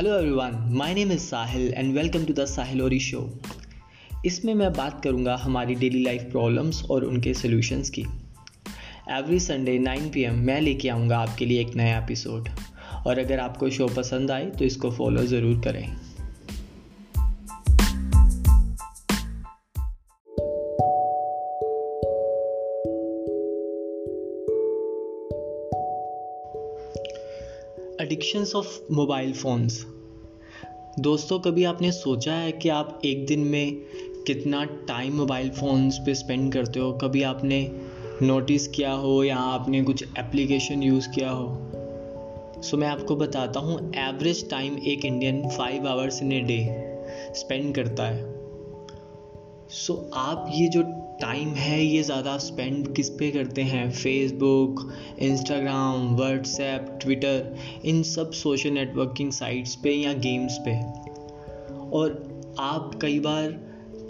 Hello everyone my name is Sahil and welcome to the Sahil Ori show इसमें मैं बात करूँगा हमारी डेली लाइफ प्रॉब्लम्स और उनके सॉल्यूशंस की। एवरी संडे 9 पीएम मैं लेके आऊँगा आपके लिए एक नया एपिसोड और अगर आपको शो पसंद आए तो इसको फॉलो ज़रूर करें। एडिक्शंस ऑफ़ मोबाइल फ़ोन्स दोस्तों, कभी आपने सोचा है कि आप एक दिन में कितना टाइम मोबाइल फ़ोन्स पे स्पेंड करते हो? कभी आपने नोटिस किया हो या आपने कुछ एप्लीकेशन यूज़ किया हो? सो मैं आपको बताता हूँ एवरेज टाइम एक Indian five hours in a day spend करता है। सो आप ये जो टाइम है ये ज़्यादा स्पेंड किस पे करते हैं? फेसबुक इंस्टाग्राम व्हाट्सएप ट्विटर इन सब सोशल नेटवर्किंग साइट्स पे या गेम्स पे? और आप कई बार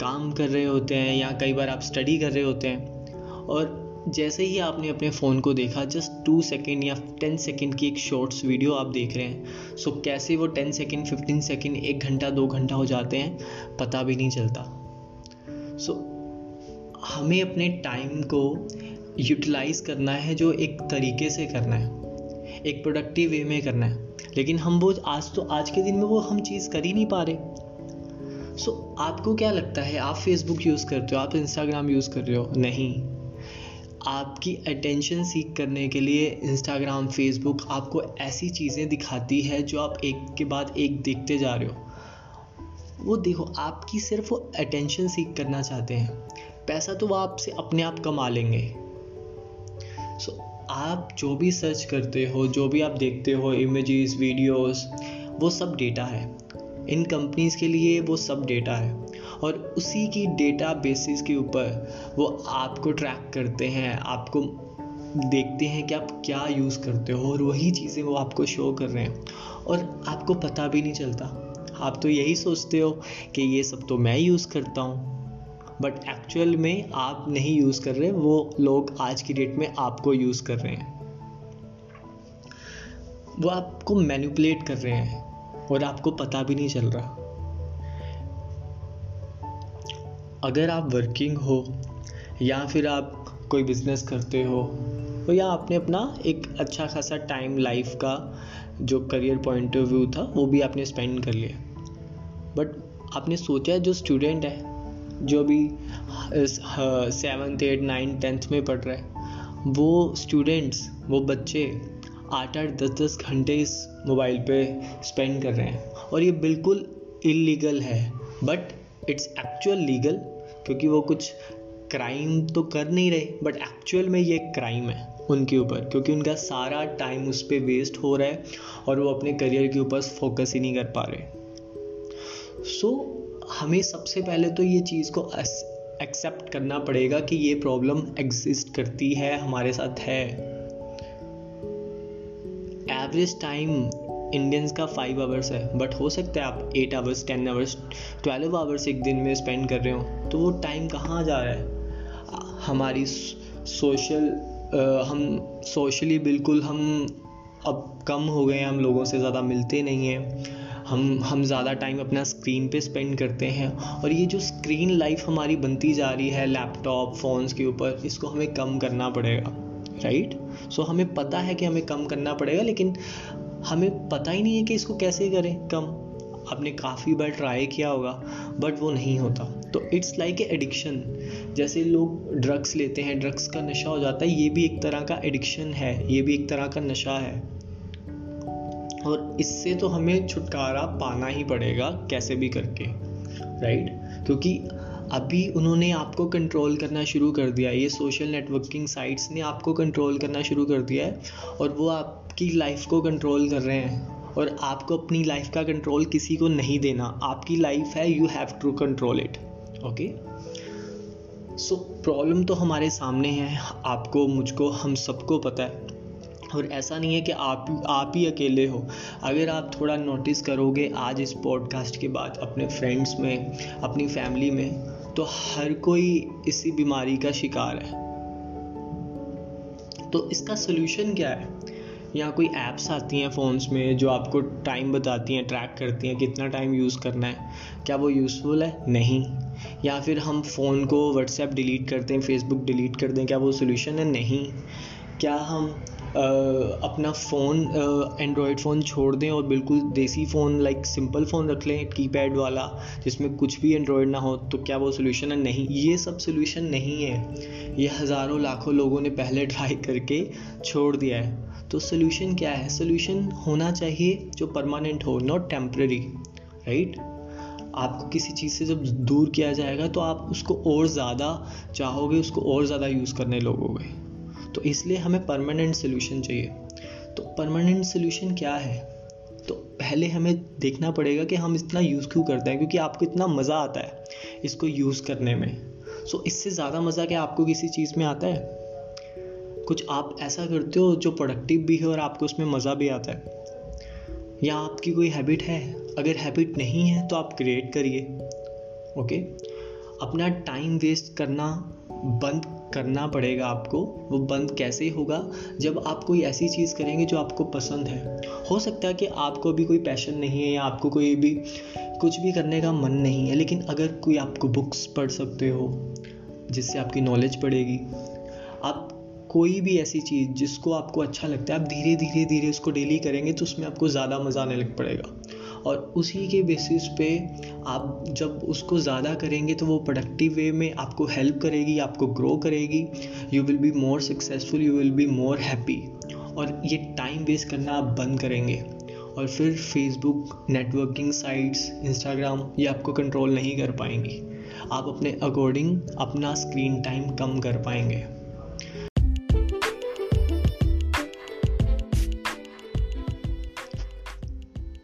काम कर रहे होते हैं या कई बार आप स्टडी कर रहे होते हैं और जैसे ही आपने अपने फ़ोन को देखा जस्ट टू सेकेंड या टेन सेकेंड की एक शॉर्ट्स वीडियो आप देख रहे हैं सो so, कैसे वो टेन सेकेंड फिफ्टीन सेकेंड एक घंटा दो घंटा हो जाते हैं पता भी नहीं चलता। सो हमें अपने टाइम को यूटिलाइज़ करना है जो एक तरीके से करना है एक प्रोडक्टिव वे में करना है। लेकिन हम वो आज तो आज के दिन में वो हम चीज़ कर ही नहीं पा रहे। सो so, आपको क्या लगता है आप फेसबुक यूज़ करते हो आप इंस्टाग्राम यूज़ कर रहे हो? नहीं। आपकी अटेंशन सीख करने के लिए इंस्टाग्राम फेसबुक आपको ऐसी चीज़ें दिखाती है जो आप एक के बाद एक देखते जा रहे हो। वो देखो आपकी सिर्फ़ वो अटेंशन सीख करना चाहते हैं। पैसा तो वो आपसे अपने आप कमा लेंगे। सो so, आप जो भी सर्च करते हो जो भी आप देखते हो इमेजेस वीडियोस वो सब डेटा है। इन कंपनीज़ के लिए वो सब डेटा है। और उसी की डेटा बेसिस के ऊपर वो आपको ट्रैक करते हैं आपको देखते हैं कि आप क्या यूज़ करते हो और वही चीज़ें वो आपको शो कर रहे हैं। और आपको पता भी नहीं चलता। आप तो यही सोचते हो कि ये सब तो मैं यूज़ करता हूँ। बट एक्चुअल में आप नहीं यूज़ कर रहे, वो लोग आज की डेट में आपको यूज़ कर रहे हैं। वो आपको मैनिपुलेट कर रहे हैं और आपको पता भी नहीं चल रहा। अगर आप वर्किंग हो, या फिर आप कोई बिज़नेस करते हो तो या आपने अपना एक अच्छा खासा टाइम लाइफ का जो करियर पॉइंट ऑफ़ व्यू था, वो भी आपने स्पेंड कर लिया। बट आपने सोचा है जो स्टूडेंट है जो भी सेवन्थ एट नाइन्थ टेंथ में पढ़ रहे हैं वो स्टूडेंट्स वो बच्चे आठ आठ दस दस घंटे इस मोबाइल पे स्पेंड कर रहे हैं। और ये बिल्कुल इलीगल है बट इट्स एक्चुअल लीगल क्योंकि वो कुछ क्राइम तो कर नहीं रहे बट एक्चुअल में ये क्राइम है उनके ऊपर क्योंकि उनका सारा टाइम उस पर वेस्ट हो रहा है और वो अपने करियर के ऊपर फोकस ही नहीं कर पा रहे। सो so, हमें सबसे पहले तो ये चीज़ को एक्सेप्ट करना पड़ेगा कि ये प्रॉब्लम एग्जिस्ट करती है, हमारे साथ है। एवरेज टाइम इंडियंस का फाइव आवर्स है बट हो सकता है आप eight hours ten hours twelve hours एक दिन में स्पेंड कर रहे हो तो वो टाइम कहाँ जा रहा है? हमारी सोशल हम सोशली बिल्कुल हम अब कम हो गए हैं, हम लोगों से ज़्यादा मिलते नहीं हैं। हम हम ज़्यादा टाइम अपना स्क्रीन पे स्पेंड करते हैं और ये जो स्क्रीन लाइफ हमारी बनती जा रही है लैपटॉप फ़ोन्स के ऊपर इसको हमें कम करना पड़ेगा राइट सो so, हमें पता है कि हमें कम करना पड़ेगा लेकिन हमें पता ही नहीं है कि इसको कैसे करें कम। आपने काफ़ी बार ट्राई किया होगा बट वो नहीं होता। तो इट्स लाइक ए एडिक्शन जैसे लोग ड्रग्स लेते हैं ड्रग्स का नशा हो जाता है ये भी एक तरह का एडिक्शन है ये भी एक तरह का नशा है। और इससे तो हमें छुटकारा पाना ही पड़ेगा, कैसे भी करके। राइट क्योंकि अभी उन्होंने आपको कंट्रोल करना शुरू कर दिया ये सोशल नेटवर्किंग साइट्स ने आपको कंट्रोल करना शुरू कर दिया है और वो आपकी लाइफ को कंट्रोल कर रहे हैं। और आपको अपनी लाइफ का कंट्रोल किसी को नहीं देना। आपकी लाइफ है you have to control it okay so problem तो हमारे सामने है। आपको, मुझको, हम सबको पता है। और ऐसा नहीं है कि आप आप ही अकेले हो। अगर आप थोड़ा नोटिस करोगे आज इस पॉडकास्ट के बाद अपने फ्रेंड्स में, अपनी फैमिली में तो हर कोई इसी बीमारी का शिकार है। तो इसका सोल्यूशन क्या है? या कोई ऐप्स आती हैं फ़ोन्स में जो आपको टाइम बताती हैं ट्रैक करती हैं कितना टाइम यूज़ करना है। क्या वो यूज़फुल है? नहीं। या फिर हम फ़ोन को व्हाट्सएप डिलीट करते हैं फेसबुक डिलीट कर दें, क्या वो सोल्यूशन है? नहीं। क्या हम अपना फ़ोन एंड्रॉयड फ़ोन छोड़ दें और बिल्कुल देसी फ़ोन लाइक सिंपल फ़ोन रख लें कीपैड वाला, जिसमें कुछ भी एंड्रॉयड ना हो तो क्या वो सोल्यूशन है? नहीं। ये सब सोल्यूशन नहीं है। ये हज़ारों लाखों लोगों ने पहले ट्राई करके छोड़ दिया है। तो सोल्यूशन क्या है? सोल्यूशन होना चाहिए जो परमानेंट हो नॉट टेम्प्रेरी राइट आपको किसी चीज़ से जब दूर किया जाएगा तो आप उसको और ज़्यादा चाहोगे, उसको और ज़्यादा यूज़ करने लगोगे। तो इसलिए हमें परमानेंट सोल्यूशन चाहिए। तो परमानेंट सोल्यूशन क्या है? तो पहले हमें देखना पड़ेगा कि हम इतना यूज़ क्यों करते हैं, क्योंकि आपको इतना मज़ा आता है इसको यूज़ करने में। सो इससे ज़्यादा मज़ा क्या आपको किसी चीज़ में आता है? कुछ आप ऐसा करते हो जो प्रोडक्टिव भी है और आपको उसमें मज़ा भी आता है। या आपकी कोई हैबिट है? अगर हैबिट नहीं है तो आप क्रिएट करिए ओके अपना टाइम वेस्ट करना बंद करना पड़ेगा आपको, वो बंद कैसे होगा? जब आप कोई ऐसी चीज़ करेंगे जो आपको पसंद है। हो सकता है कि आपको भी कोई पैशन नहीं है या आपको कोई भी, कुछ भी करने का मन नहीं है, लेकिन अगर कोई आपको बुक्स पढ़ सकते हो, जिससे आपकी नॉलेज बढ़ेगी, आप कोई भी ऐसी चीज़ जिसको आपको अच्छा लगता है, आप धीरे धीरे धीरे उसको डेली करेंगे तो उसमें आपको ज़्यादा मज़ा आने लग पड़ेगा। और उसी के बेसिस पे आप जब उसको ज़्यादा करेंगे तो वो प्रोडक्टिव वे में आपको हेल्प करेगी, आपको ग्रो करेगी। You will be more successful you will be more happy और ये टाइम वेस्ट करना आप बंद करेंगे। और फिर फेसबुक नेटवर्किंग साइट्स इंस्टाग्राम ये आपको कंट्रोल नहीं कर पाएँगी। आप अपने अकॉर्डिंग अपना स्क्रीन टाइम कम कर पाएँगे।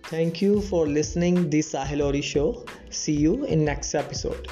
Thank you for listening the Sahil Ori show. See you in next episode.